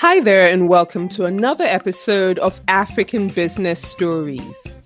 Hi there, and welcome to another episode of African Business Stories.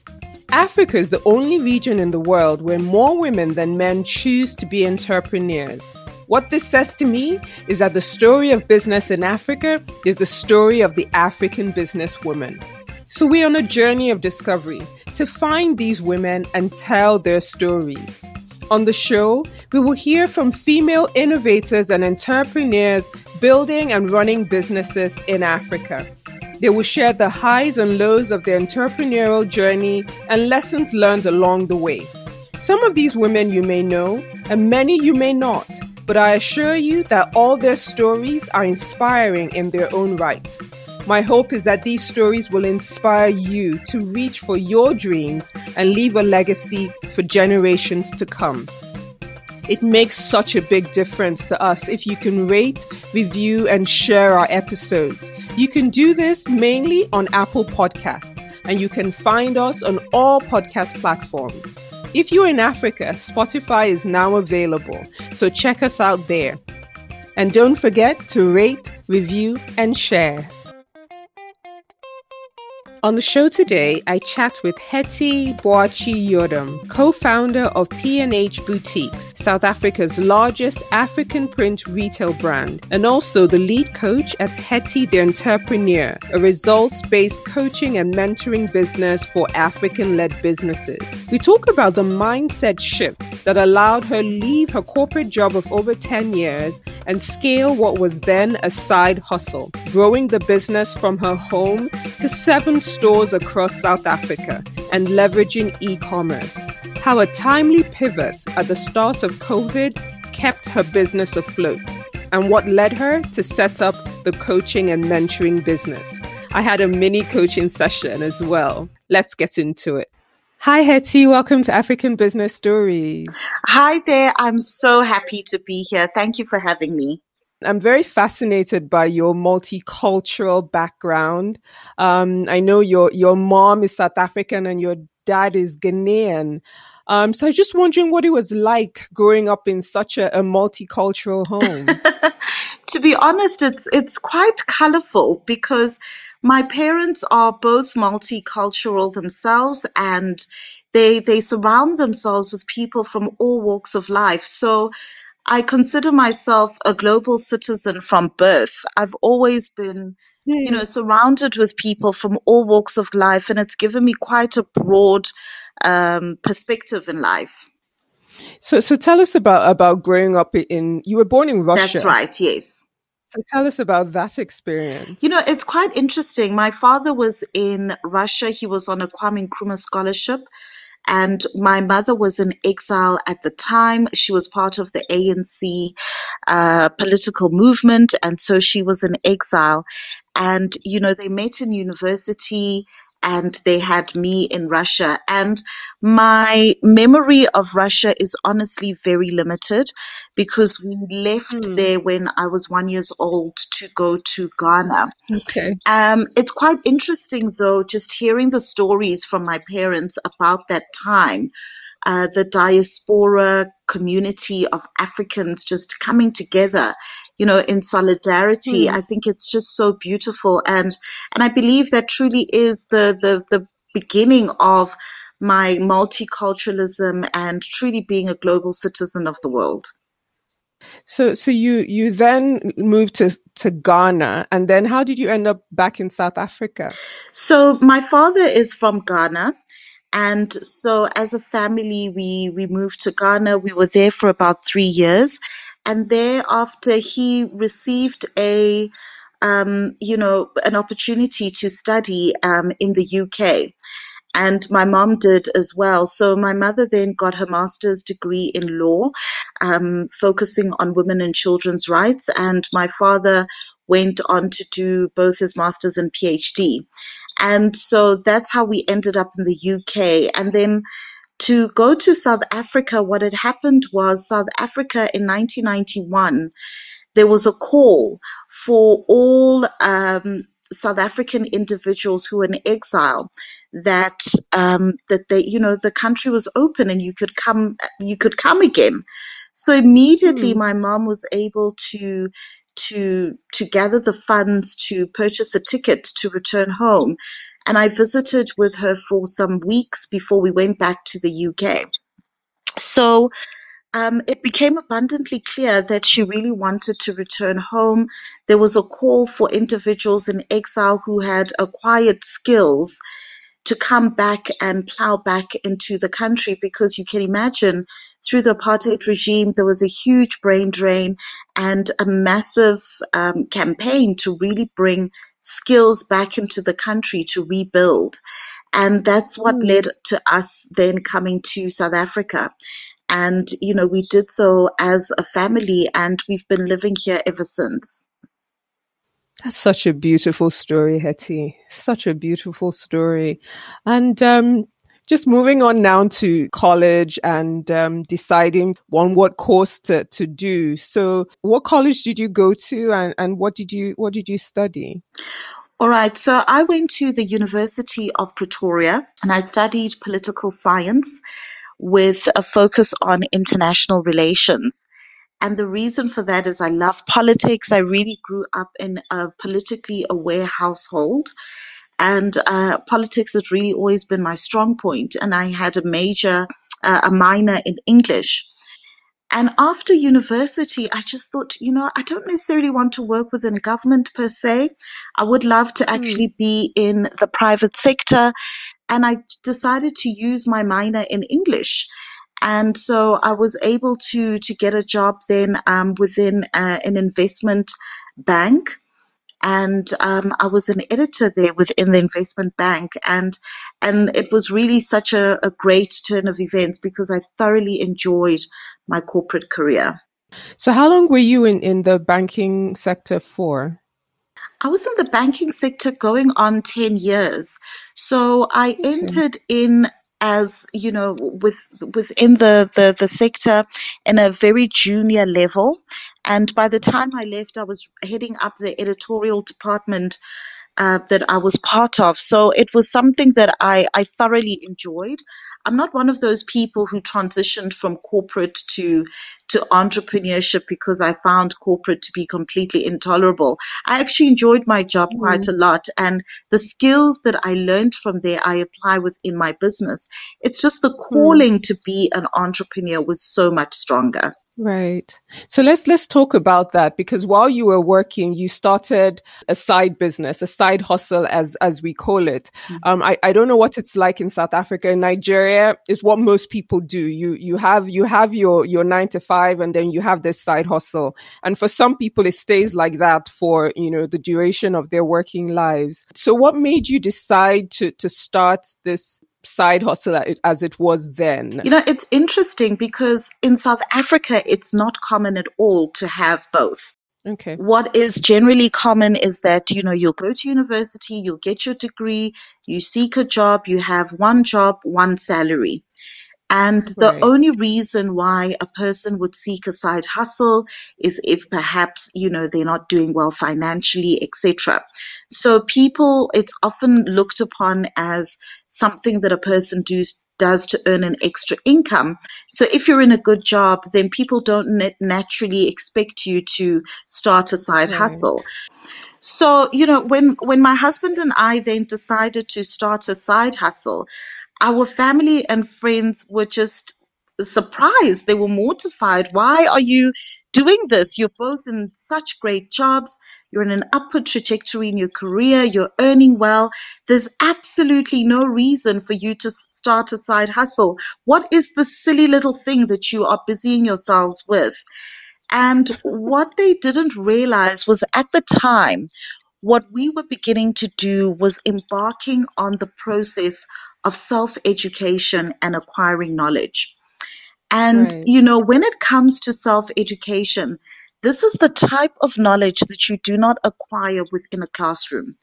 Africa is the only region in the world where more women than men choose to be entrepreneurs. What this says to me is that the story of business in Africa is the story of the African businesswoman. So we're on a journey of discovery to find these women and tell their stories. On the show, we will hear from female innovators and entrepreneurs building and running businesses in Africa. They will share the highs and lows of their entrepreneurial journey and lessons learned along the way. Some of these women you may know, and many you may not, but I assure you that all their stories are inspiring in their own right. My hope is that these stories will inspire you to reach for your dreams and leave a legacy for generations to come. It makes such a big difference to us if you can rate, review, and share our episodes. You can do this mainly on Apple Podcasts, and you can find us on all podcast platforms. If you're in Africa, Spotify is now available, so check us out there. And don't forget to rate, review, and share. On the show today, I chat with Hetty Boakye Yiadom, co-founder of P&H Boutiques, South Africa's largest African print retail brand, and also the lead coach at Hetty the Entrepreneur, a results-based coaching and mentoring business for African-led businesses. We talk about the mindset shift that allowed her leave her corporate job of over 10 years and scale what was then a side hustle, growing the business from her home to seven stores across South Africa and leveraging e commerce. How a timely pivot at the start of COVID kept her business afloat, and what led her to set up the coaching and mentoring business. I had a mini coaching session as well. Let's get into it. Hi, Hetty. Welcome to African Business Stories. Hi there. I'm so happy to be here. Thank you for having me. I'm very fascinated by your multicultural background. Um, I know your your mom is South African and your dad is Ghanaian. Um, so I was just wondering what it was like growing up in such a, a multicultural home. to be honest, it's it's quite colorful because my parents are both multicultural themselves and they they surround themselves with people from all walks of life. So I consider myself a global citizen from birth. I've always been, you know, hmm. surrounded with people from all walks of life, and it's given me quite a broad um, perspective in life. So, so tell us about about growing up in. You were born in Russia. That's right. Yes. So tell us about that experience. You know, it's quite interesting. My father was in Russia. He was on a Kwame Nkrumah scholarship and my mother was in exile at the time. She was part of the ANC uh, political movement, and so she was in exile. And, you know, they met in university and they had me in Russia. And my memory of Russia is honestly very limited because we left mm. there when I was one years old to go to Ghana. Okay. Um, it's quite interesting though, just hearing the stories from my parents about that time. Uh, the diaspora community of Africans just coming together you know, in solidarity. Mm. I think it's just so beautiful. And, and I believe that truly is the, the, the beginning of my multiculturalism and truly being a global citizen of the world. So, so you you then moved to to Ghana, and then how did you end up back in South Africa? So, my father is from Ghana, and so as a family, we we moved to Ghana. We were there for about three years, and thereafter he received a um, you know an opportunity to study um, in the UK and my mom did as well. So my mother then got her master's degree in law, um, focusing on women and children's rights, and my father went on to do both his master's and PhD. And so that's how we ended up in the UK. And then to go to South Africa, what had happened was South Africa in 1991, there was a call for all um, South African individuals who were in exile that um, that they you know the country was open and you could come you could come again. So immediately, mm. my mom was able to to to gather the funds to purchase a ticket to return home. And I visited with her for some weeks before we went back to the UK. So um, it became abundantly clear that she really wanted to return home. There was a call for individuals in exile who had acquired skills to come back and plow back into the country because you can imagine through the apartheid regime, there was a huge brain drain and a massive um, campaign to really bring skills back into the country to rebuild. And that's what mm. led to us then coming to South Africa. And, you know, we did so as a family and we've been living here ever since. That's such a beautiful story, Hetty. Such a beautiful story. And um, just moving on now to college and um, deciding on what course to, to do. So, what college did you go to, and, and what did you what did you study? All right, so I went to the University of Pretoria and I studied political science with a focus on international relations. And the reason for that is I love politics. I really grew up in a politically aware household. And uh, politics had really always been my strong. And I had a major, uh, a minor in English. And after university, I just thought, you know, I don't necessarily want to work within government per se. I would love to hmm. actually mm. be in the private sector and I decided to use my minor in English. And so I was able to to get a job then um, within uh, an investment bank, and um, I was an editor there within the investment bank, and and it was really such a, a great turn of events because I thoroughly enjoyed my corporate career. So, how long were you in in the banking sector for? I was in the banking sector going on 10 years. So I okay. entered in as you know with within the, the the sector in a very junior level and by the time i left i was heading up the editorial department uh, that I was part of. So it was something that I, I thoroughly enjoyed. I'm not one of those people who transitioned from corporate to to entrepreneurship because I found corporate to be completely intolerable. I actually enjoyed my job mm. quite a lot and the skills that I learned from there I apply within my business. It's just the mm. calling mm. to be an entrepreneur was so much stronger. Right. So let's let's talk about that because while you were working, you started a side business, a side hustle, as as we call it. Mm-hmm. Um, I, I don't know what it's like in South Africa. In Nigeria, is what most people do. You you have you have your your nine to five, and then you have this side hustle. And for some people, it stays like that for you know the duration of their working lives. So, what made you decide to to start this side hustle as it was then? You know, it's interesting because in South Africa, it's not common at all to have both. Okay. What is generally common is that, you know, you'll go to university, you'll get your degree, you seek a job, you have one job, one salary. And the right. only reason why a person would seek a side hustle is if perhaps, you know, they're not doing well financially, etc. So people, it's often looked upon as something that a person does does to earn an extra income. So if you're in a good job, then people don't naturally expect you to start a side right. hustle. So, you know, when when my husband and I then decided to start a side hustle, our family and friends were just surprised. They were mortified. Why are you doing this? You're both in such great jobs. You're in an upward trajectory in your career. You're earning well. There's absolutely no reason for you to start a side hustle. What is the silly little thing that you are busying yourselves with? And what they didn't realize was at the time, what we were beginning to do was embarking on the process of self education and acquiring knowledge. And, right. you know, when it comes to self education, this is the type of knowledge that you do not acquire within a classroom.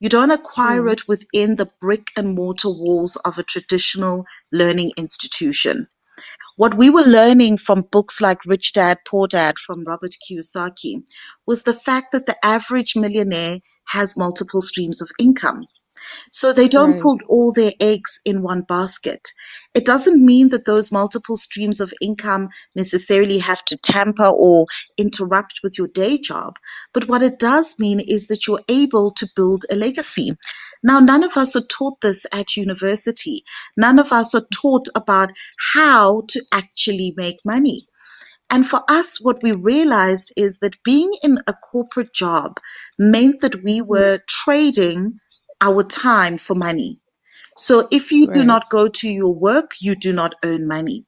You don't acquire mm. it within the brick and mortar walls of a traditional learning institution. What we were learning from books like Rich Dad, Poor Dad from Robert Kiyosaki was the fact that the average millionaire has multiple streams of income. So they don't Right. put all their eggs in one basket. It doesn't mean that those multiple streams of income necessarily have to tamper or interrupt with your day job. But what it does mean is that you're able to build a legacy. Now, none of us are taught this at university. None of us are taught about how to actually make money. And for us, what we realized is that being in a corporate job meant that we were trading our time for money. So if you do not go to your work, you do not earn money.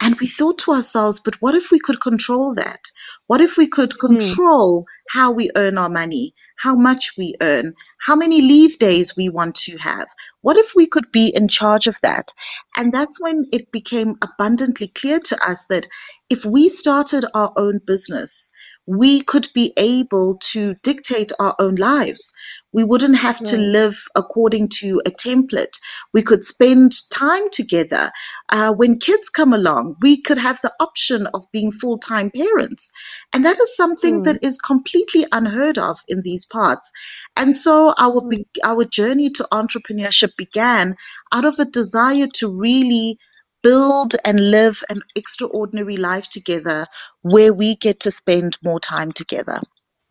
And we thought to ourselves, but what if we could control that? What if we could hmm. control how we earn our money, how much we earn, how many leave days we want to have? What if we could be in charge of that? And that's when it became abundantly clear to us that if we started our own business, we could be able to dictate our own lives. We wouldn't have to live according to a template. We could spend time together. Uh, when kids come along, we could have the option of being full time parents. And that is something Hmm. that is completely unheard of in these parts. And so our, Hmm. be- our journey to entrepreneurship began out of a desire to really build and live an extraordinary life together where we get to spend more time together.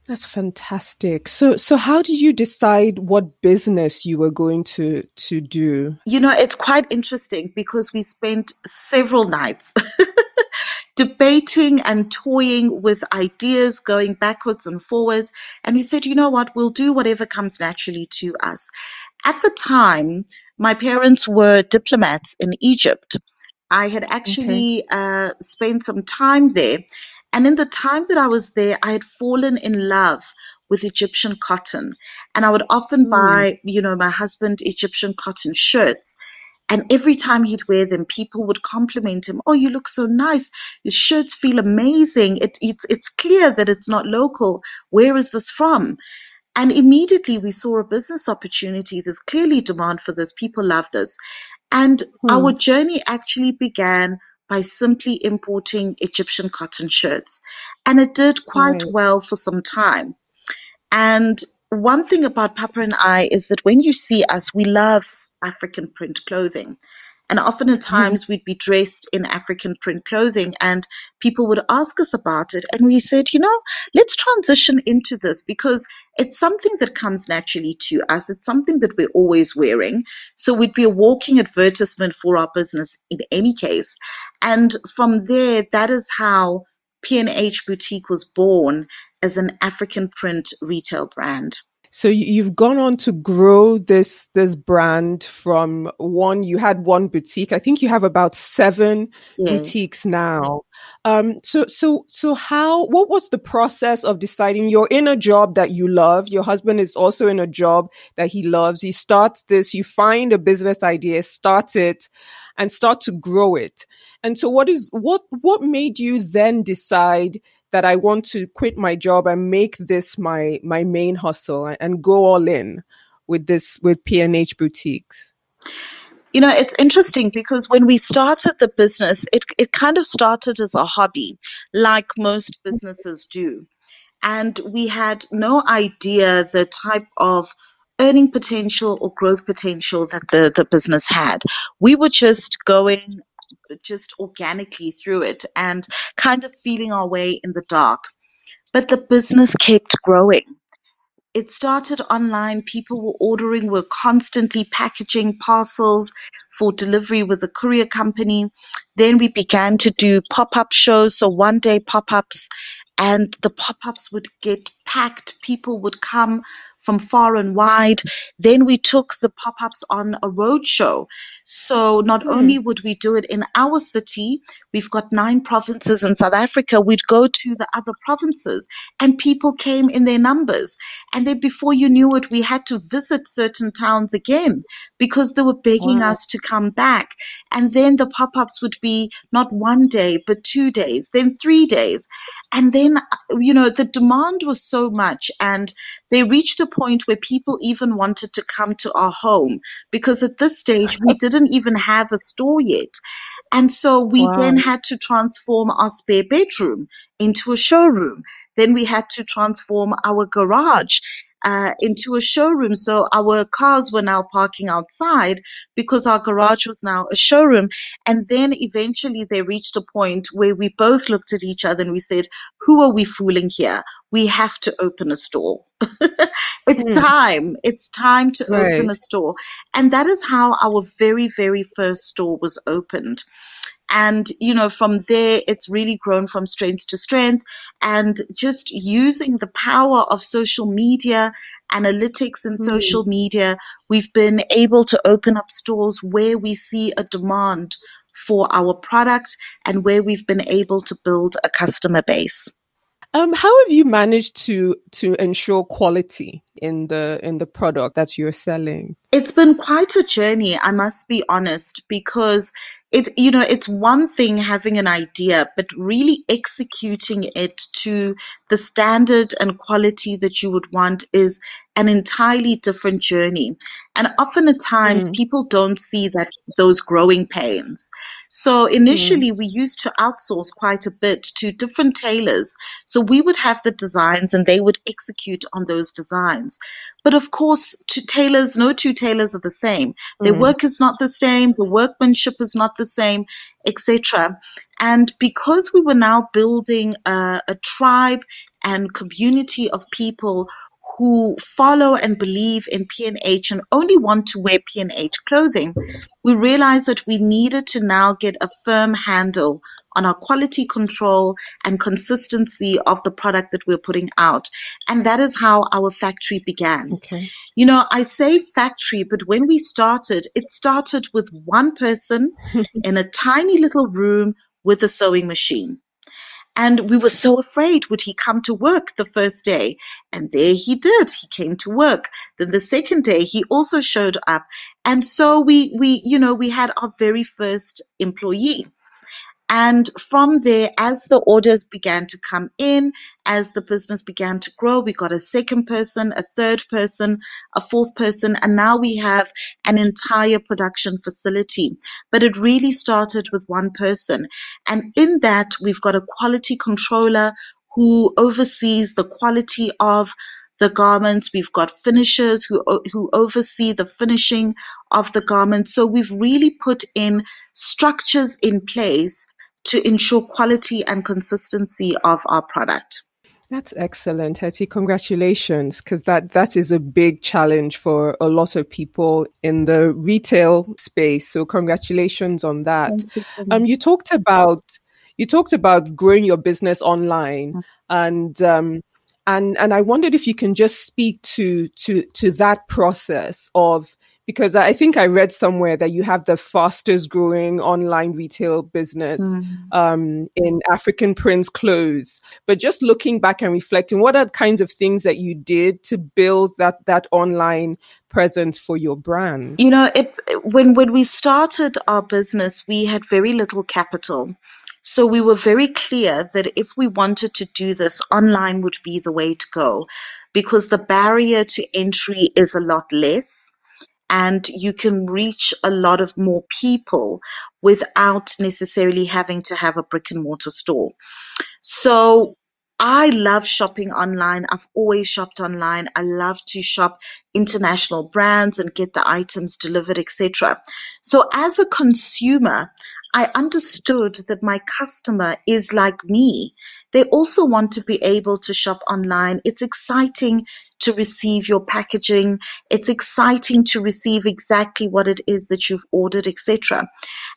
That's fantastic. So so how did you decide what business you were going to to do? You know, it's quite interesting because we spent several nights debating and toying with ideas, going backwards and forwards. And we said, you know what, we'll do whatever comes naturally to us. At the time, my parents were diplomats in Egypt. I had actually uh, spent some time there. And in the time that I was there, I had fallen in love with Egyptian cotton. And I would often Mm. buy, you know, my husband Egyptian cotton shirts. And every time he'd wear them, people would compliment him. Oh, you look so nice. Your shirts feel amazing. It, it's, it's clear that it's not local. Where is this from? And immediately we saw a business opportunity. There's clearly demand for this. People love this. And our Hmm. journey actually began by simply importing Egyptian cotton shirts. And it did quite Right. well for some time. And one thing about Papa and I is that when you see us, we love African print clothing. And often at mm-hmm. times we'd be dressed in African print clothing and people would ask us about it. And we said, you know, let's transition into this because it's something that comes naturally to us. It's something that we're always wearing. So we'd be a walking advertisement for our business in any case. And from there, that is how P&H Boutique was born as an African print retail brand. So you- you've gone on to grow this this brand from one. You had one boutique. I think you have about seven Yes. boutiques now. Um, so so so how? What was the process of deciding you're in a job that you love? Your husband is also in a job that he loves. You start this. You find a business idea, start it, and start to grow it. And so, what is what what made you then decide that I want to quit my job and make this my my main hustle and, go all in with this with P&H boutiques? You know, it's interesting because when we started the business, it, it kind of started as a hobby, like most businesses do. And we had no idea the type of earning potential or growth potential that the, the business had. We were just going just organically through it and kind of feeling our way in the dark. But the business kept growing. It started online. People were ordering, were constantly packaging parcels for delivery with a courier company. Then we began to do pop up shows. So one day pop ups, and the pop ups would get packed. People would come from far and wide. Then we took the pop ups on a road show. So not Hmm. only would we do it in our city, we've got nine provinces in South Africa, we'd go to the other provinces and people came in their numbers. And then before you knew it, we had to visit certain towns again because they were begging Wow. us to come back. And then the pop ups would be not one day, but two days, then three days. And then, uh, you know, the demand was so much, and they reached a point where people even wanted to come to our home because at this stage we didn't even have a store yet. And so we Wow. then had to transform our spare bedroom into a showroom. Then we had to transform our garage uh, into a showroom. So our cars were now parking outside because our garage was now a showroom. And then eventually they reached a point where we both looked at each other and we said, Who are we fooling here? We have to open a store. it's Hmm. time. It's time to open a store. And that is how our very, very first store was opened. And, you know, from there, it's really grown from strength to strength. And just using the power of social media, analytics and Hmm. social media, we've been able to open up stores where we see a demand for our product and where we've been able to build a customer base. Um, how have you managed to to ensure quality in the in the product that you're selling? It's been quite a journey, I must be honest, because it you know it's one thing having an idea, but really executing it to the standard and quality that you would want is an entirely different journey. And often at times Mm. people don't see that those growing pains. So initially we used to outsource quite a bit to different tailors. So we would have the designs and they would execute on those designs. But of course, tailors, no two tailors are the same. Their Mm. work is not the same, the workmanship is not the same, etc. And because we were now building a, a tribe and community of people who follow and believe in P&H and only want to wear P&H clothing, we realized that we needed to now get a firm handle on our quality control and consistency of the product that we're putting out. And that is how our factory began. Okay. You know, I say factory, but when we started, it started with one person in a tiny little room with a sewing machine. And we were so afraid, would he come to work the first day? And there he did. He came to work. Then the second day, he also showed up. And so we, we, you know, we had our very first employee. And from there, as the orders began to come in, as the business began to grow, we got a second person, a third person, a fourth person, and now we have an entire production facility. But it really started with one person. And in that, we've got a quality controller who oversees the quality of the garments. We've got finishers who, who oversee the finishing of the garments. So we've really put in structures in place to ensure quality and consistency of our product. That's excellent, Hetty. Congratulations, because that that is a big challenge for a lot of people in the retail space. So congratulations on that. Um, you talked about you talked about growing your business online, and um, and and I wondered if you can just speak to to to that process of because I think I read somewhere that you have the fastest growing online retail business um, in African print clothes. But just looking back and reflecting, what are the kinds of things that you did to build that that online presence for your brand? You know, it, when when we started our business, we had very little capital. So we were very clear that if we wanted to do this, online would be the way to go because the barrier to entry is a lot less and you can reach a lot of more people without necessarily having to have a brick and mortar store. So I love shopping online. I've always shopped online. I love to shop international brands and get the items delivered, etc. So as a consumer, I understood that my customer is like me. They also want to be able to shop online. It's exciting to receive your packaging. It's exciting to receive exactly what it is that you've ordered, etc.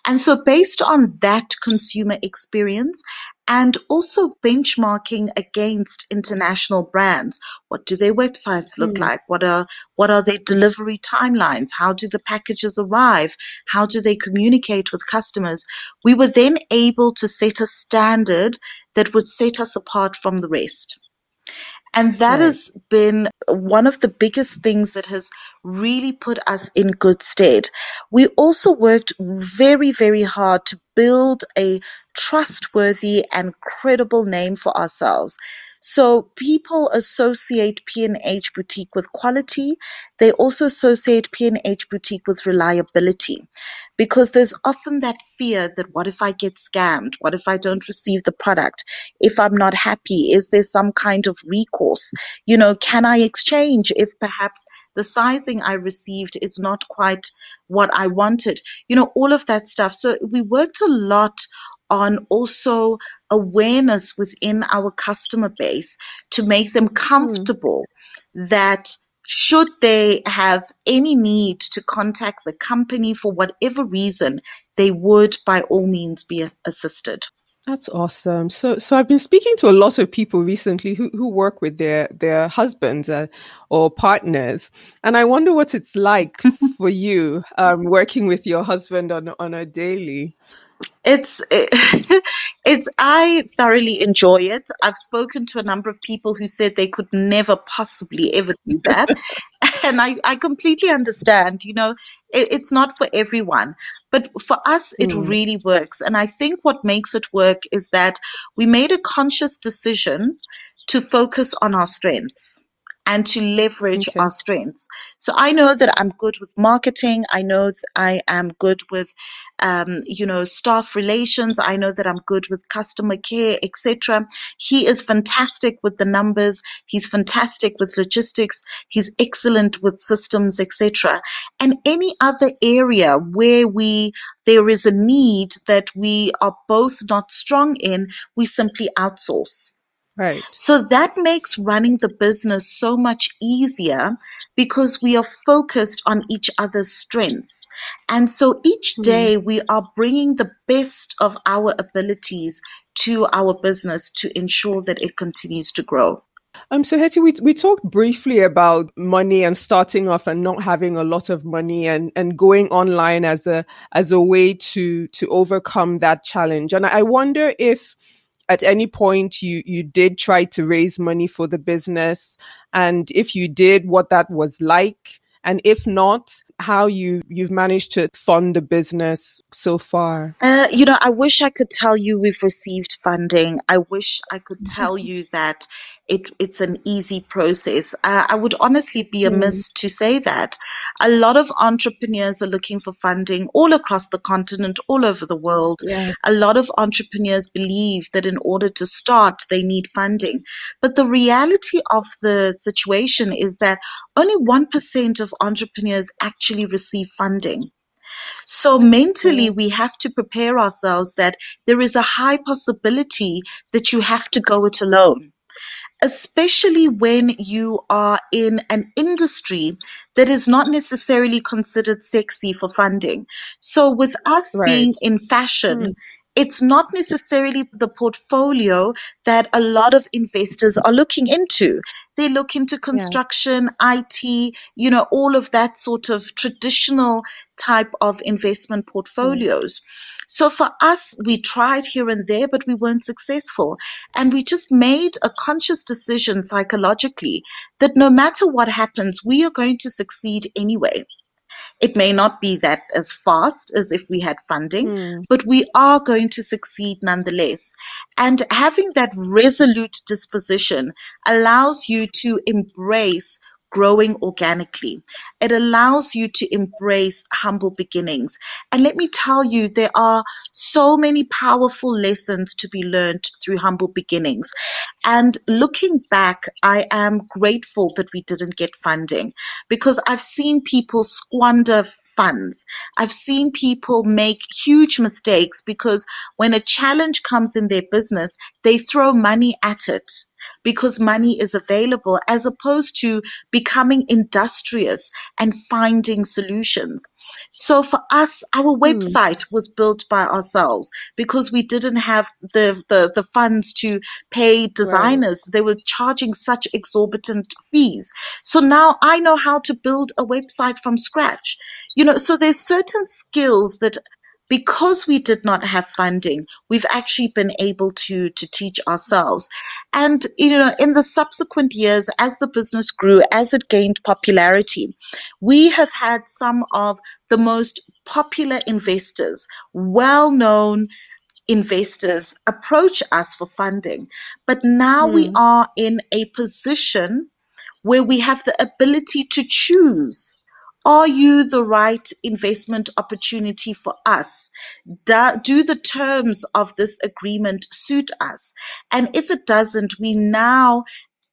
And so, based on that consumer experience and also benchmarking against international brands, what do their websites look Mm. like? What are what are their delivery timelines? How do the packages arrive? How do they communicate with customers? We were then able to set a standard that would set us apart from the rest. And that Right. has been one of the biggest things that has really put us in good stead. We also worked very, very hard to build a trustworthy and credible name for ourselves. So people associate P&H Boutique with quality. They also associate P&H Boutique with reliability because there's often that fear that what if I get scammed? What if I don't receive the product? If I'm not happy, is there some kind of recourse? You know, can I exchange if perhaps the sizing I received is not quite what I wanted? You know, all of that stuff. So we worked a lot on also awareness within our customer base to make them comfortable that should they have any need to contact the company for whatever reason, they would by all means be assisted. That's awesome. So, so I've been speaking to a lot of people recently who, who work with their their husbands uh, or partners, and I wonder what it's like for you um, working with your husband on on a daily it's it, it's I thoroughly enjoy it. I've spoken to a number of people who said they could never possibly ever do that, and I I completely understand. You know, it, it's not for everyone, but for us it mm. really works. And I think what makes it work is that we made a conscious decision to focus on our strengths and to leverage okay. our strengths. So I know that I'm good with marketing. I know I am good with, um, you know, staff relations. I know that I'm good with customer care, etc. He is fantastic with the numbers. He's fantastic with logistics. He's excellent with systems, etc. And any other area where we there is a need that we are both not strong in, we simply outsource. Right. So that makes running the business so much easier because we are focused on each other's strengths. And so each hmm. day mm. we are bringing the best of our abilities to our business to ensure that it continues to grow. Um, so Hetty, we we talked briefly about money and starting off and not having a lot of money and, and going online as a as a way to to overcome that challenge. And I wonder if at any point you you did try to raise money for the business? And if you did what that was like? And if not how you you've managed to fund the business so far uh, you know i wish i could tell you we've received funding i wish i could tell you that it, it's an easy process uh, i would honestly be hmm. amiss mm. to say that a lot of entrepreneurs are looking for funding all across the continent all over the world yeah. a lot of entrepreneurs believe that in order to start they need funding but the reality of the situation is that only 1% of entrepreneurs actually actually receive funding. So mentally, we have to prepare ourselves that there is a high possibility that you have to go it alone, especially when you are in an industry that is not necessarily considered sexy for funding. So with us right. being in fashion, mm it's not necessarily the portfolio that a lot of investors are looking into. They look into construction, yeah. IT, you know, all of that sort of traditional type of investment portfolios. Mm. So for us, we tried here and there, but we weren't successful. And we just made a conscious decision psychologically that no matter what happens, we are going to succeed anyway. It may not be that as fast as if we had funding, mm. but we are going to succeed nonetheless. And having that resolute disposition allows you to embrace growing organically. It allows you to embrace humble beginnings. And let me tell you, there are so many powerful lessons to be learned through humble beginnings. And looking back, I am grateful that we didn't get funding because I've seen people squander funds. I've seen people make huge mistakes because when a challenge comes in their business, they throw money at it because money is available as opposed to becoming industrious and finding solutions. So for us, our hmm. website was built by ourselves because we didn't have the, the, the funds to pay designers. Right. They were charging such exorbitant fees. So now I know how to build a website from scratch. You know, so there's certain skills that because we did not have funding, we've actually been able to to teach ourselves. And you know, in the subsequent years, as the business grew, as it gained popularity, we have had some of the most popular investors, well known investors approach us for funding. But now we Hmm. are in a position where we have the ability to choose. Are you the right investment opportunity for us? Do, the terms of this agreement suit us? And if it doesn't, we now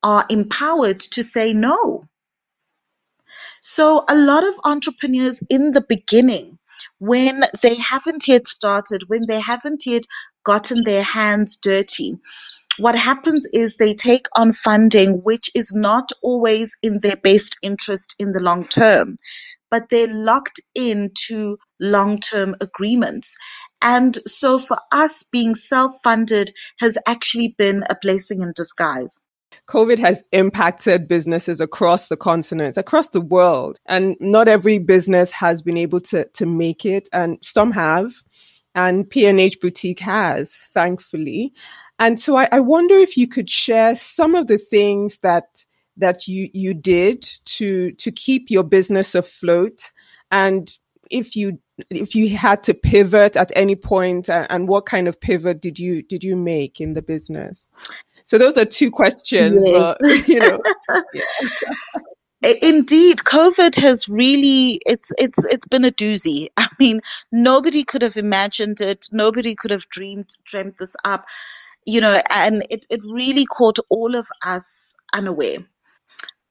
are empowered to say no. So a lot of entrepreneurs in the beginning, when they haven't yet started, when they haven't yet gotten their hands dirty, what happens is they take on funding which is not always in their best interest in the long term, but they're locked into long term agreements. And so for us, being self funded has actually been a blessing in disguise. COVID has impacted businesses across the continent, across the world. And not every business has been able to, to make it, and some have. And P&H Boutique has, thankfully. And so I, I wonder if you could share some of the things that that you you did to to keep your business afloat and if you if you had to pivot at any point uh, and what kind of pivot did you did you make in the business so those are two questions Yes. but you know I- Indeed, COVID has really it's it's it's been a doozy. I mean, nobody could have imagined it. Nobody could have dreamed dreamt this up. You know, and it it really caught all of us unaware.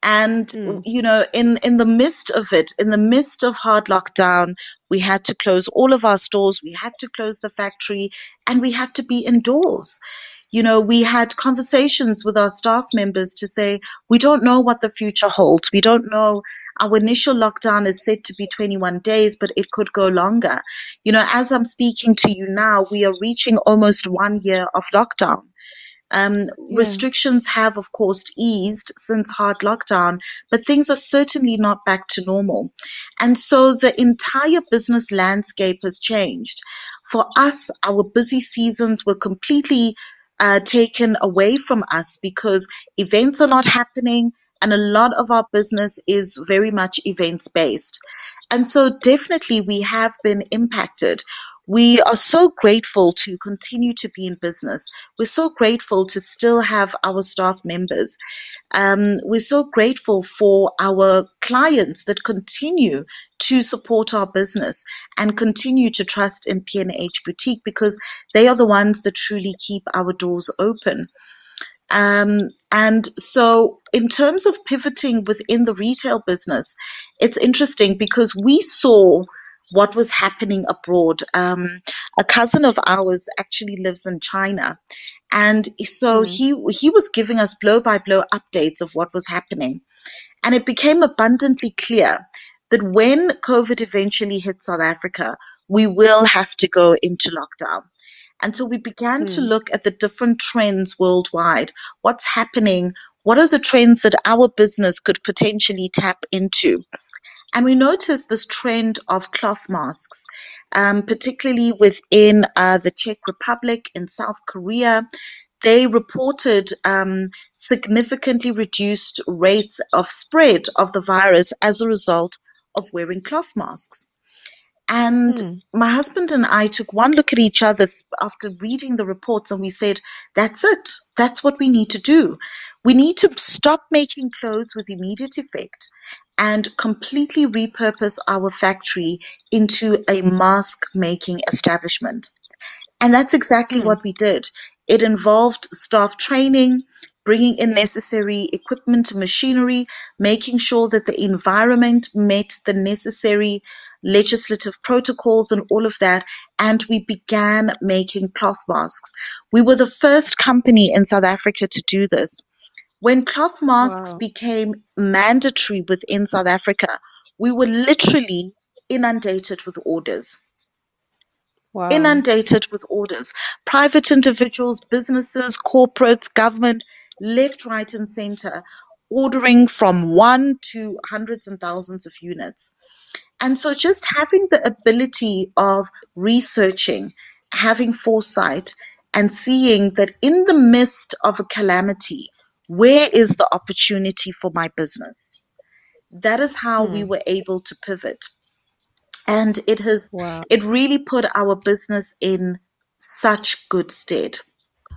And Mm. you know, in in the midst of it, in the midst of hard lockdown, we had to close all of our stores, we had to close the factory, and we had to be indoors. You know, we had conversations with our staff members to say, we don't know what the future holds. We don't know. Our initial lockdown is said to be 21 days, but it could go longer. You know, as I'm speaking to you now, we are reaching almost one year of lockdown. Um, Yeah. restrictions have, of course, eased since hard lockdown, but things are certainly not back to normal. And so the entire business landscape has changed. For us, our busy seasons were completely uh, taken away from us because events are not happening, and a lot of our business is very much events based. And so, definitely, we have been impacted. We are so grateful to continue to be in business. We're so grateful to still have our staff members. Um, we're so grateful for our clients that continue to support our business and continue to trust in P&H Boutique because they are the ones that truly keep our doors open. Um, and so, in terms of pivoting within the retail business, it's interesting because we saw what was happening abroad. Um, a cousin of ours actually lives in China, and so Mm. he he was giving us blow by blow updates of what was happening, and it became abundantly clear that when COVID eventually hit South Africa, we will have to go into lockdown. And so we began to Hmm. look at the different trends worldwide. What's happening? What are the trends that our business could potentially tap into? And we noticed this trend of cloth masks, um, particularly within uh, the Czech Republic, in South Korea. They reported um, significantly reduced rates of spread of the virus as a result of wearing cloth masks. And Hmm. my husband and I took one look at each other after reading the reports and we said, that's it. That's what we need to do. We need to stop making clothes with immediate effect and completely repurpose our factory into a mask making establishment. And that's exactly Hmm. what we did. It involved staff training, bringing in necessary equipment and machinery, making sure that the environment met the necessary legislative protocols and all of that. And we began making cloth masks. We were the first company in South Africa to do this. When cloth masks Wow. became mandatory within South Africa, we were literally inundated with orders Wow. inundated with orders. Private individuals, businesses, corporates, government, left, right, and center, ordering from one to hundreds and thousands of units. And so just having the ability of researching, having foresight, and seeing that in the midst of a calamity, where is the opportunity for my business? That is how we Hmm. were able to pivot. And it has Wow. it really put our business in such good stead.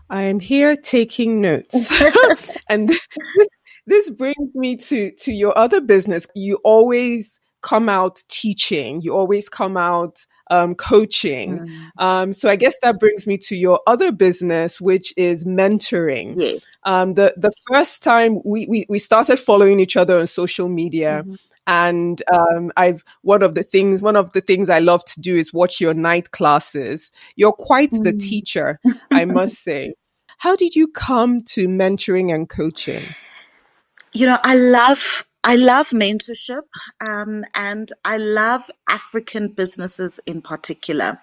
I am here taking notes. and this, this brings me to, to your other business. You always come out teaching, you always come out um, coaching. Mm. Um, so I guess that brings me to your other business, which is mentoring. Yeah. Um, the the first time we, we we started following each other on social media. Mm-hmm. And um, I've one of the things one of the things I love to do is watch your night classes. You're quite mm. the teacher, I must say. How did you come to mentoring and coaching? You know, I love I love mentorship um, and I love African businesses in particular.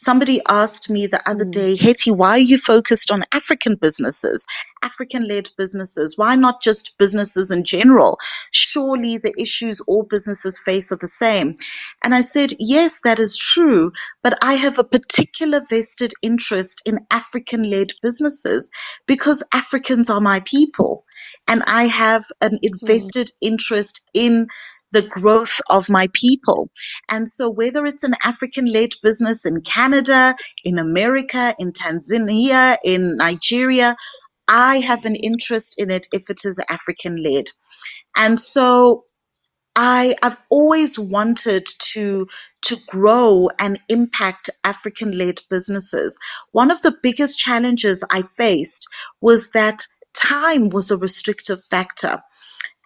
Somebody asked me the other hmm. day, Hetty, why are you focused on African businesses, African led businesses? Why not just businesses in general? Surely the issues all businesses face are the same. And I said, yes, that is true, but I have a particular vested interest in African led businesses because Africans are my people and I have an hmm. invested interest in the growth of my people. And so whether it's an African led business in Canada, in America, in Tanzania, in Nigeria, I have an interest in it if it is African led. And so I, I've always wanted to to grow and impact African led businesses. One of the biggest challenges I faced was that time was a restrictive factor.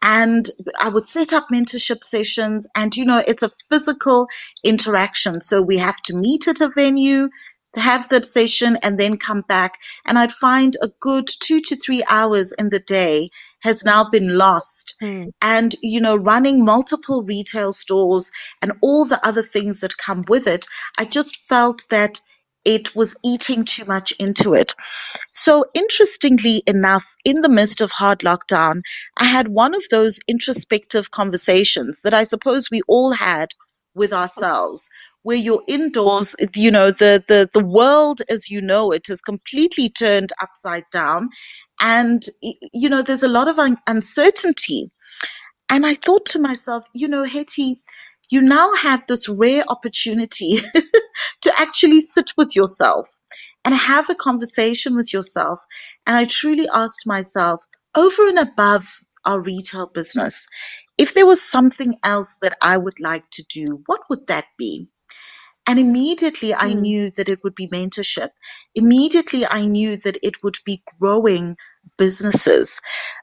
And I would set up mentorship sessions, and you know, it's a physical interaction. So we have to meet at a venue, to have that session, and then come back. And I'd find a good two to three hours in the day has now been lost. Mm. And, you know, running multiple retail stores and all the other things that come with it, I just felt that it was eating too much into it. So, interestingly enough, in the midst of hard lockdown, I had one of those introspective conversations that I suppose we all had with ourselves where you're indoors you know the the the world as you know it has completely turned upside down and you know there's a lot of un- uncertainty and i thought to myself you know hetty you now have this rare opportunity to actually sit with yourself and have a conversation with yourself. And I truly asked myself, over and above our retail business, if there was something else that I would like to do, what would that be? And immediately I mm. knew that it would be mentorship. Immediately I knew that it would be growing businesses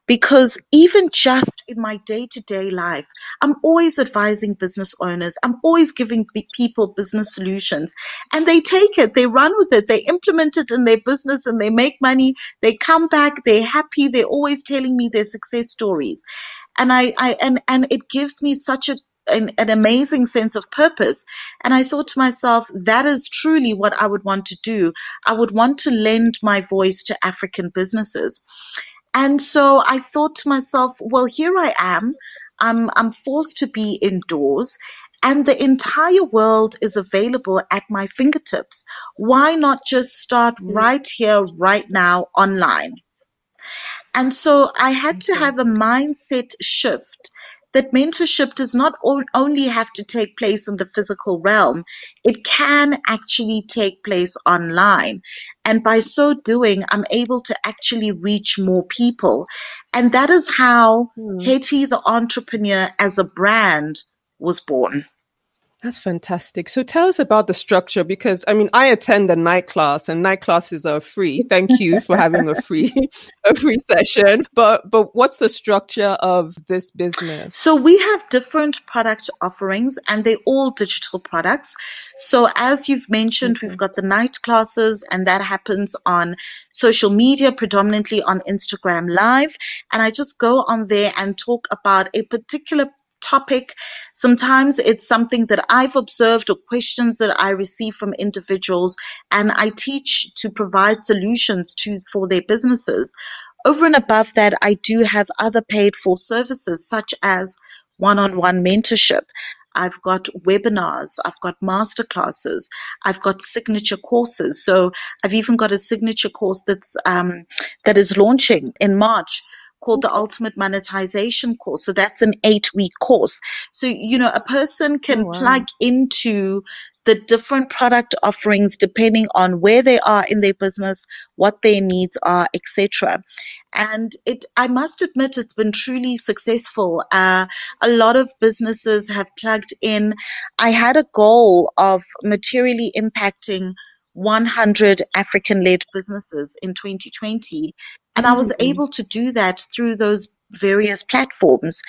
because even just in my day to day life, I'm always advising business owners. I'm always giving people business solutions and they take it, they run with it, they implement it in their business and they make money. They come back, they're happy. They're always telling me their success stories. And I, I and, and it gives me such a an, an, amazing sense of purpose. And I thought to myself, that is truly what I would want to do. I would want to lend my voice to African businesses. And so I thought to myself, well, here I am. I'm, I'm forced to be indoors and the entire world is available at my fingertips. Why not just start mm. right here, right now, online? And so I had to have a mindset shift that mentorship does not only have to take place in the physical realm, it can actually take place online. And by so doing, I'm able to actually reach more people. And that is how hmm. Hetty the entrepreneur as a brand was born. That's fantastic. So tell us about the structure because I mean I attend a night class and night classes are free. Thank you for having a free a free session. But but what's the structure of this business? So we have different product offerings and they're all digital products. So as you've mentioned, okay. we've mm-hmm. got the night classes and that happens on social media, predominantly on Instagram Live. And I just go on there and talk about a particular topic. Sometimes it's something that I've observed or questions that I receive from individuals, and I teach to provide solutions to for their businesses. Over and above that, I do have other paid for services such as one-on-one mentorship. I've got webinars, I've got masterclasses, I've got signature courses. So I've even got a signature course that's um, that is launching in March called the Ultimate Monetization course. So that's an eight week course. So, you know, a person can oh, wow. plug into the different product offerings depending on where they are in their business, what their needs are, etc. And it, I must admit, it's been truly successful. Uh, a lot of businesses have plugged in. I had a goal of materially impacting 100 African led businesses in 2020. And I was Mm. able to do that through those various platforms.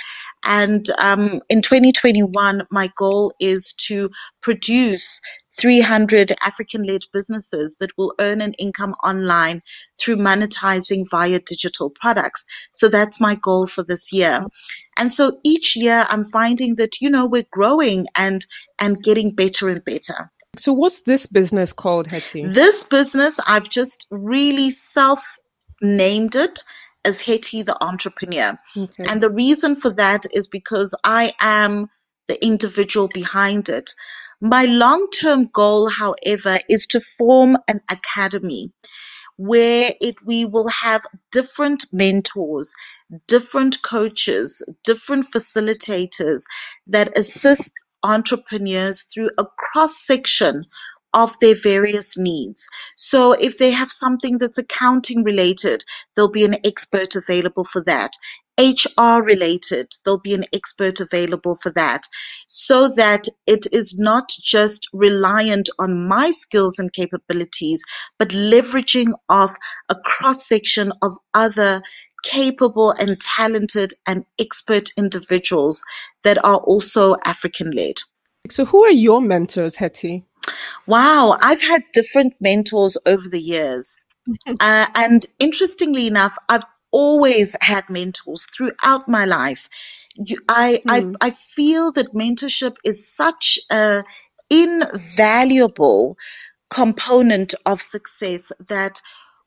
And um, in 2021, my goal is to produce 300 African led businesses that will earn an income online through monetizing via digital products. So that's my goal for this year. And so each year I'm finding that, you know, we're growing and, and getting better and better. So, what's this business called, Hetty? This business, I've just really self named it as Hetty the entrepreneur. Okay. And the reason for that is because I am the individual behind it. My long term goal, however, is to form an academy where it we will have different mentors, different coaches, different facilitators that assist entrepreneurs through a cross section of their various needs. So if they have something that's accounting related, there'll be an expert available for that. HR related, there'll be an expert available for that so that it is not just reliant on my skills and capabilities, but leveraging off a cross section of other capable and talented and expert individuals that are also African led. So, who are your mentors, Hetty? Wow, I've had different mentors over the years. uh, and interestingly enough, I've always had mentors throughout my life. You, I. I, I feel that mentorship is such a invaluable component of success that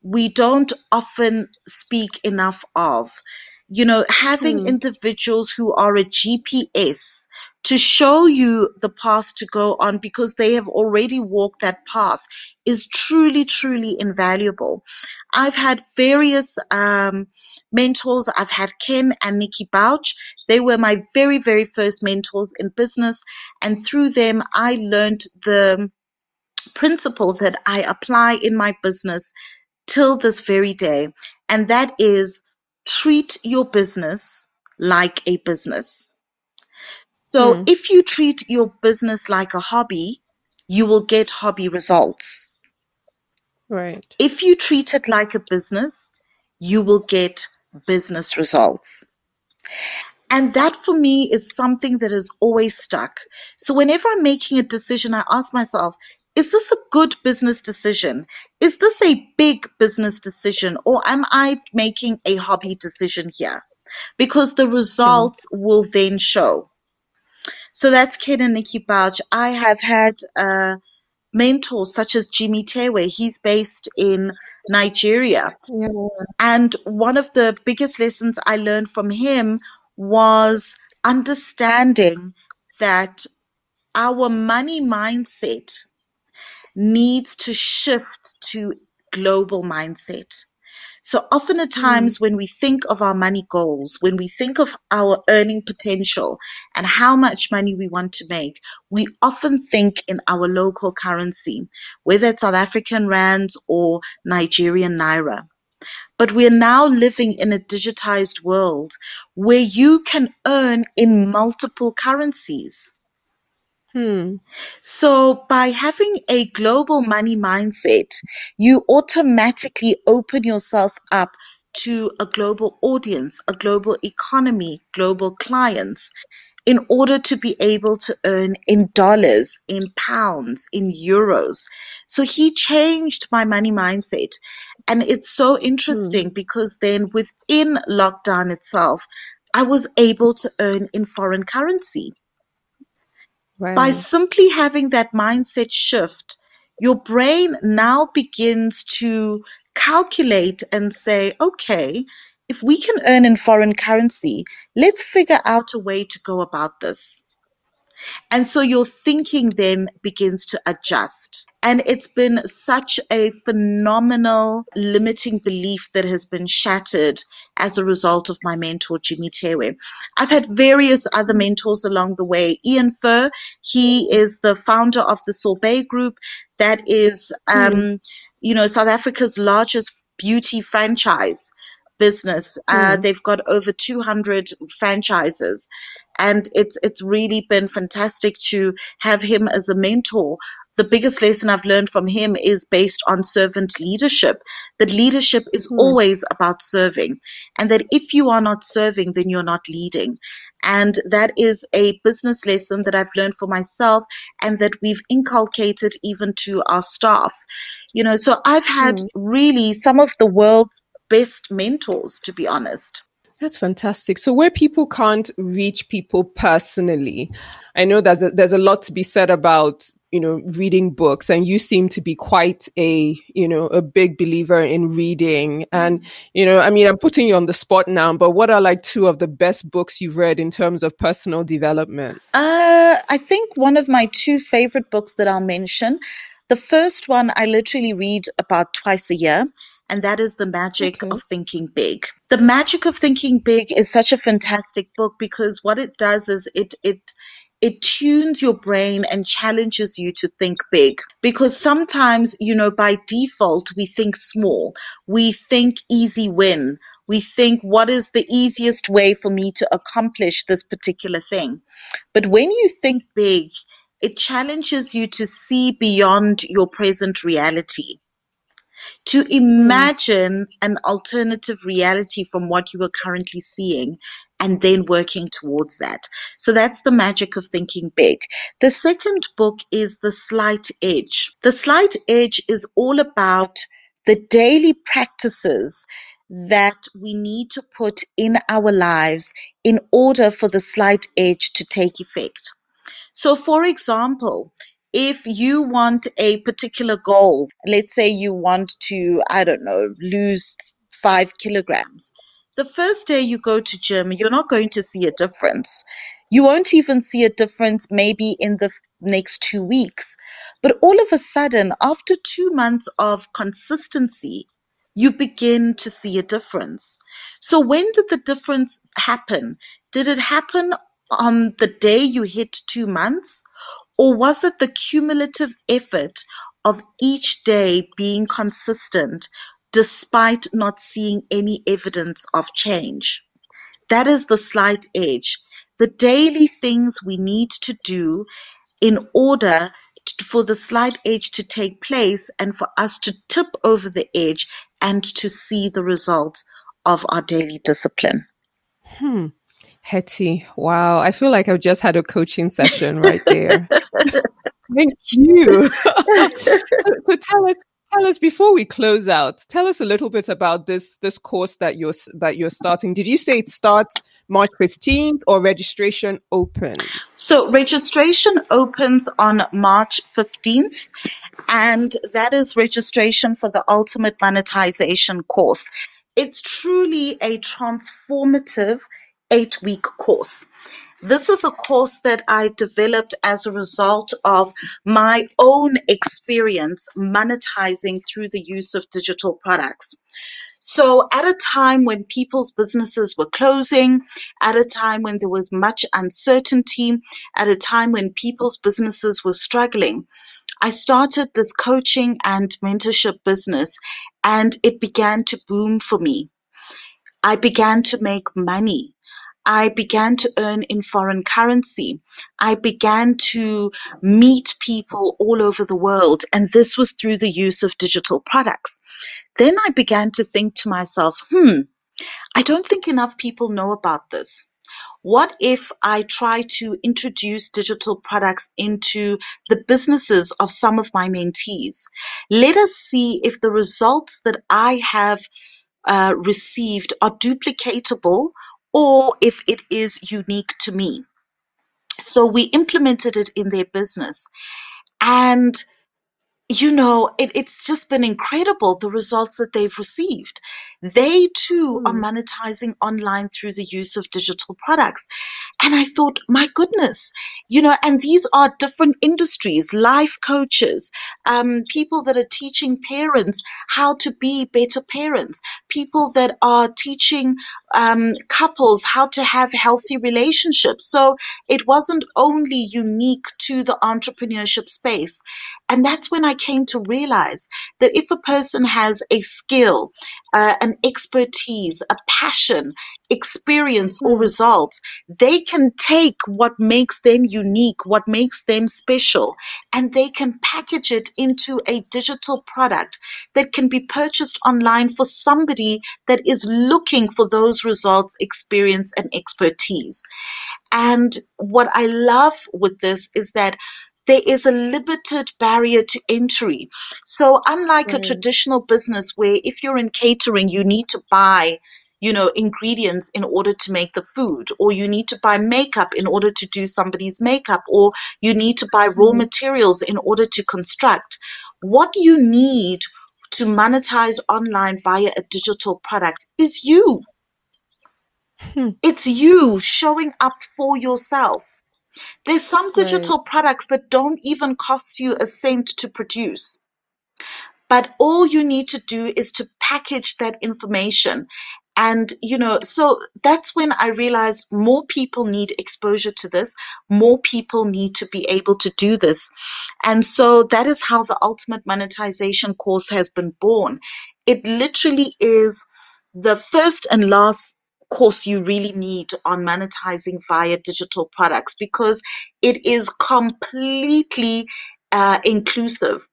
we don't often speak enough of. You know, having Hmm. individuals who are a GPS to show you the path to go on because they have already walked that path is truly, truly invaluable. I've had various um, mentors. I've had Ken and Nikki Bouch. They were my very, very first mentors in business. And through them, I learned the principle that I apply in my business till this very day. And that is treat your business like a business. So Hmm. if you treat your business like a hobby, you will get hobby results. Right. If you treat it like a business, you will get business results. And that for me is something that has always stuck. So whenever I'm making a decision, I ask myself, is this a good business decision? Is this a big business decision? Or am I making a hobby decision here? Because the results will then show. So that's Ken and Nikki Bouch. I have had uh, mentors such as Jimmy Tewe. He's based in Nigeria. Yeah. And one of the biggest lessons I learned from him was understanding that our money mindset needs to shift to global mindset. So often at mm. times when we think of our money goals, when we think of our earning potential and how much money we want to make, we often think in our local currency, whether it's South African rands or Nigerian naira. But we're now living in a digitized world where you can earn in multiple currencies. Hmm. So by having a global money mindset, you automatically open yourself up to a global audience, a global economy, global clients in order to be able to earn in dollars, in pounds, in euros. So he changed my money mindset. And it's so interesting because then within lockdown itself, I was able to earn in foreign currency. Wow. By simply having that mindset shift, your brain now begins to calculate and say, okay, if we can earn in foreign currency, let's figure out a way to go about this. And so your thinking then begins to adjust. And it's been such a phenomenal limiting belief that has been shattered as a result of my mentor, Jimmy Tewe. I've had various other mentors along the way. Ian Fuhr, he is the founder of the Sorbet Group, that is, um, mm. you know, South Africa's largest beauty franchise business. Uh, mm. They've got over 200 franchises. And it's, it's really been fantastic to have him as a mentor the biggest lesson I've learned from him is based on servant leadership. That leadership is mm. always about serving, and that if you are not serving, then you're not leading. And that is a business lesson that I've learned for myself and that we've inculcated even to our staff. You know, so I've had mm. really some of the world's best mentors, to be honest. That's fantastic. So where people can't reach people personally, I know there's a, there's a lot to be said about you know reading books and you seem to be quite a you know a big believer in reading and you know i mean i'm putting you on the spot now but what are like two of the best books you've read in terms of personal development uh i think one of my two favorite books that i'll mention the first one I literally read about twice a year, and that is The Magic okay. of Thinking Big. The Magic of Thinking Big is such a fantastic book because what it does is it it it tunes your brain and challenges you to think big. Because sometimes you know by default we think small. We think easy win. We think what is the easiest way for me to accomplish this particular thing? But when you think big it challenges you to see beyond your present reality, to hmm. imagine an alternative reality from what you are currently seeing and then working towards that. So that's the magic of thinking big. The second book is The Slight Edge. The Slight Edge is all about the daily practices that we need to put in our lives in order for the slight edge to take effect. So, for example, if you want a particular goal, let's say you want to, I don't know, lose five kilograms. The first day you go to gym, you're not going to see a difference. You won't even see a difference maybe in the next two weeks. But all of a sudden, after two months of consistency, you begin to see a difference. So, when did the difference happen? Did it happen on the day you hit two months? Or was it the cumulative effort of each day being consistent despite not seeing any evidence of change? That is the slight edge. The daily things we need to do in order to, for the slight edge to take place and for us to tip over the edge and to see the results of our daily discipline. Hmm. Hetty, wow. I feel like I've just had a coaching session right there. Thank you. so, so tell us tell us before we close out, tell us a little bit about this this course that you're that you're starting. Did you say it starts March 15th or registration opens? So registration opens on March 15th and that is registration for the ultimate monetization course. It's truly a transformative eight week course. This is a course that I developed as a result of my own experience monetizing through the use of digital products. So, at a time when people's businesses were closing, at a time when there was much uncertainty, at a time when people's businesses were struggling, I started this coaching and mentorship business and it began to boom for me. I began to make money. I began to earn in foreign currency. I began to meet people all over the world, and this was through the use of digital products. Then I began to think to myself, hmm, I don't think enough people know about this. What if I try to introduce digital products into the businesses of some of my mentees? Let us see if the results that I have uh, received are duplicatable or if it is unique to me. So we implemented it in their business. And, you know, it, it's just been incredible the results that they've received. They too are hmm. monetizing online through the use of digital products. And I thought, my goodness, you know, and these are different industries, life coaches, um, people that are teaching parents how to be better parents, people that are teaching um, couples how to have healthy relationships. So it wasn't only unique to the entrepreneurship space. And that's when I came to realize that if a person has a skill, uh, an expertise, a passion, experience, or hmm. results, they can take what makes them unique, what makes them special, and they can package it into a digital product that can be purchased online for somebody that is looking for those results, experience, and expertise. And what I love with this is that there is a limited barrier to entry. So unlike right. a traditional business where if you're in catering, you need to buy you know, ingredients in order to make the food, or you need to buy makeup in order to do somebody's makeup, or you need to buy raw mm. materials in order to construct. What you need to monetize online via a digital product is you. Hmm. It's you showing up for yourself. There's some digital right. products that don't even cost you a cent to produce. But all you need to do is to package that information. And, you know, so that's when I realized more people need exposure to this. More people need to be able to do this. And so that is how the ultimate monetization course has been born. It literally is the first and last course you really need on monetizing via digital products because it is completely uh, inclusive.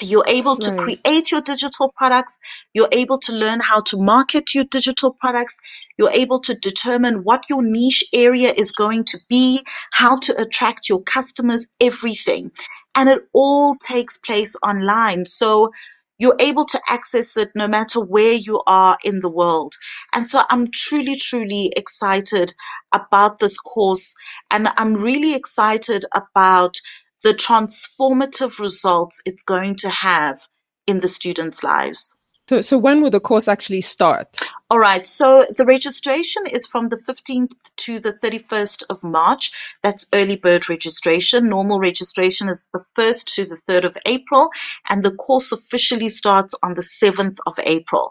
You're able to right. create your digital products. You're able to learn how to market your digital products. You're able to determine what your niche area is going to be, how to attract your customers, everything. And it all takes place online. So you're able to access it no matter where you are in the world. And so I'm truly, truly excited about this course. And I'm really excited about the transformative results it's going to have in the students' lives. So, so when will the course actually start? All right. So the registration is from the 15th to the 31st of March. That's early bird registration. Normal registration is the 1st to the 3rd of April, and the course officially starts on the 7th of April.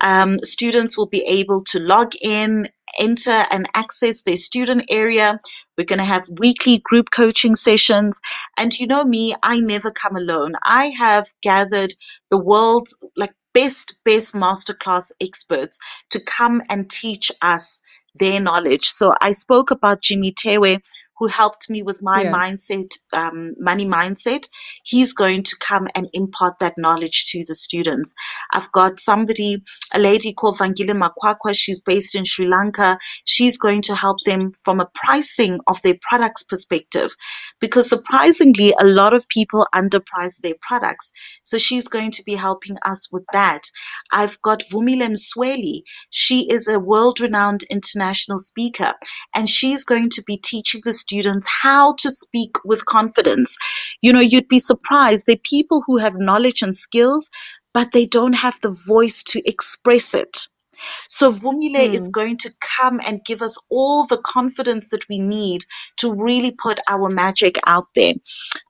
Um, students will be able to log in, enter and access their student area. We're going to have weekly group coaching sessions. And you know me, I never come alone. I have gathered the world's like best, best masterclass experts to come and teach us their knowledge. So I spoke about Jimmy Tewe, who helped me with my yeah. mindset, um, money mindset. He's going to come and impart that knowledge to the students. I've got somebody, a lady called Vangile Makwakwa. She's based in Sri Lanka. She's going to help them from a pricing of their products perspective because surprisingly, a lot of people underprice their products. So she's going to be helping us with that. I've got Vumile Msweli. She is a world renowned international speaker and she's going to be teaching the students how to speak with confidence. You know, you'd be surprised. There are people who have knowledge and skills, but they don't have the voice to express it. So Vumile mm. is hmm. going to come and give us all the confidence that we need to really put our magic out there.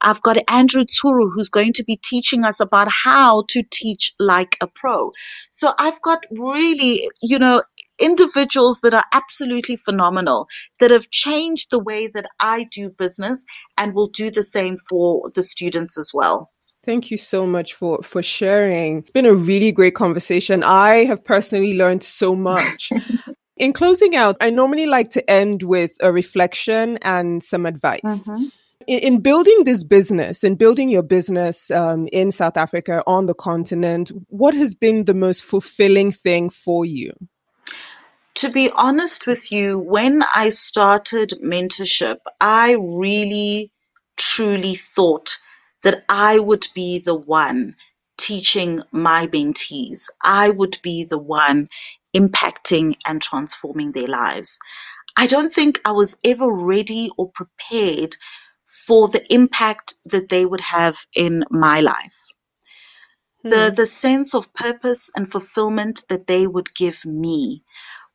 I've got Andrew Tsuru who's going to be teaching us about how to teach like a pro. So I've got really, you know, individuals that are absolutely phenomenal that have changed the way that I do business and will do the same for the students as well. Thank you so much for for sharing. It's been a really great conversation. I have personally learned so much. In closing out, I normally like to end with a reflection and some advice. Mm-hmm. In, in, building this business, in building your business um, in South Africa, on the continent, what has been the most fulfilling thing for you? To be honest with you, when I started mentorship, I really, truly thought that I would be the one teaching my mentees. I would be the one impacting and transforming their lives. I don't think I was ever ready or prepared for the impact that they would have in my life. the hmm. the sense of purpose and fulfillment that they would give me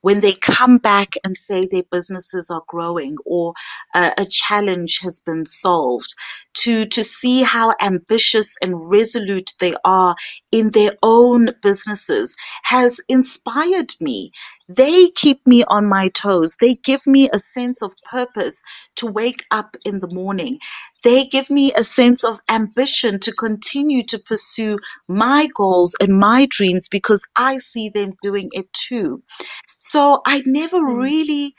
when they come back and say their businesses are growing or uh, a challenge has been solved, to, to see how ambitious and resolute they are in their own businesses has inspired me. They keep me on my toes. They give me a sense of purpose to wake up in the morning. They give me a sense of ambition to continue to pursue my goals and my dreams because I see them doing it too. So I never mm. really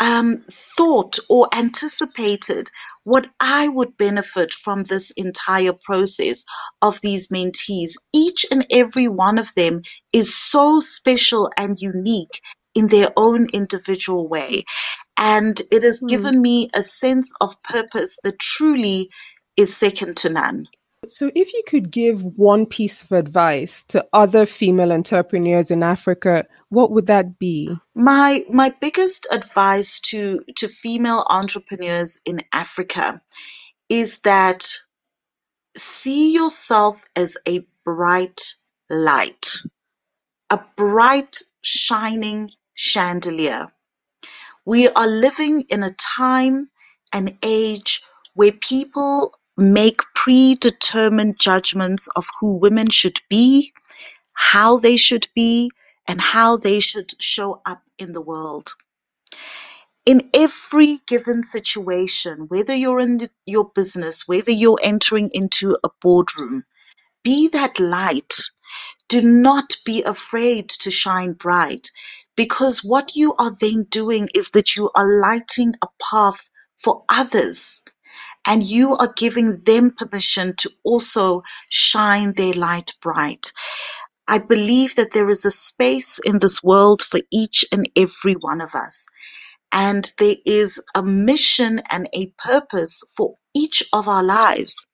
um, thought or anticipated what I would benefit from this entire process of these mentees. Each and every one of them is so special and unique in their own individual way. And it has mm. given me a sense of purpose that truly is second to none. So, if you could give one piece of advice to other female entrepreneurs in Africa, what would that be? My my biggest advice to to female entrepreneurs in Africa is that see yourself as a bright light, a bright shining chandelier. We are living in a time and age where people make predetermined judgments of who women should be, how they should be, and how they should show up in the world. In every given situation, whether you're in your business, whether you're entering into a boardroom, be that light. Do not be afraid to shine bright because what you are then doing is that you are lighting a path for others and you are giving them permission to also shine their light bright. I believe that there is a space in this world for each and every one of us. And there is a mission and a purpose for each of our lives.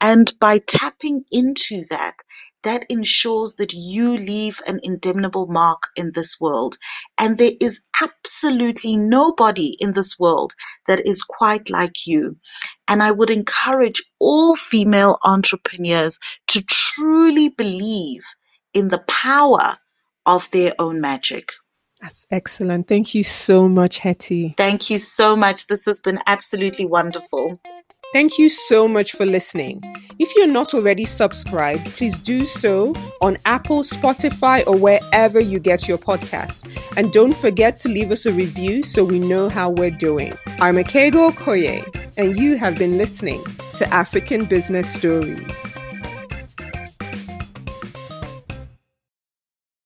And by tapping into that, that ensures that you leave an indelible mark in this world. And there is absolutely nobody in this world that is quite like you. And I would encourage all female entrepreneurs to truly believe in the power of their own magic. That's excellent. Thank you so much, Hetty. Thank you so much. This has been absolutely wonderful. Thank you so much for listening. If you're not already subscribed, please do so on Apple, Spotify, or wherever you get your podcast. And don't forget to leave us a review so we know how we're doing. I'm Akego Okoye, and you have been listening to African Business Stories.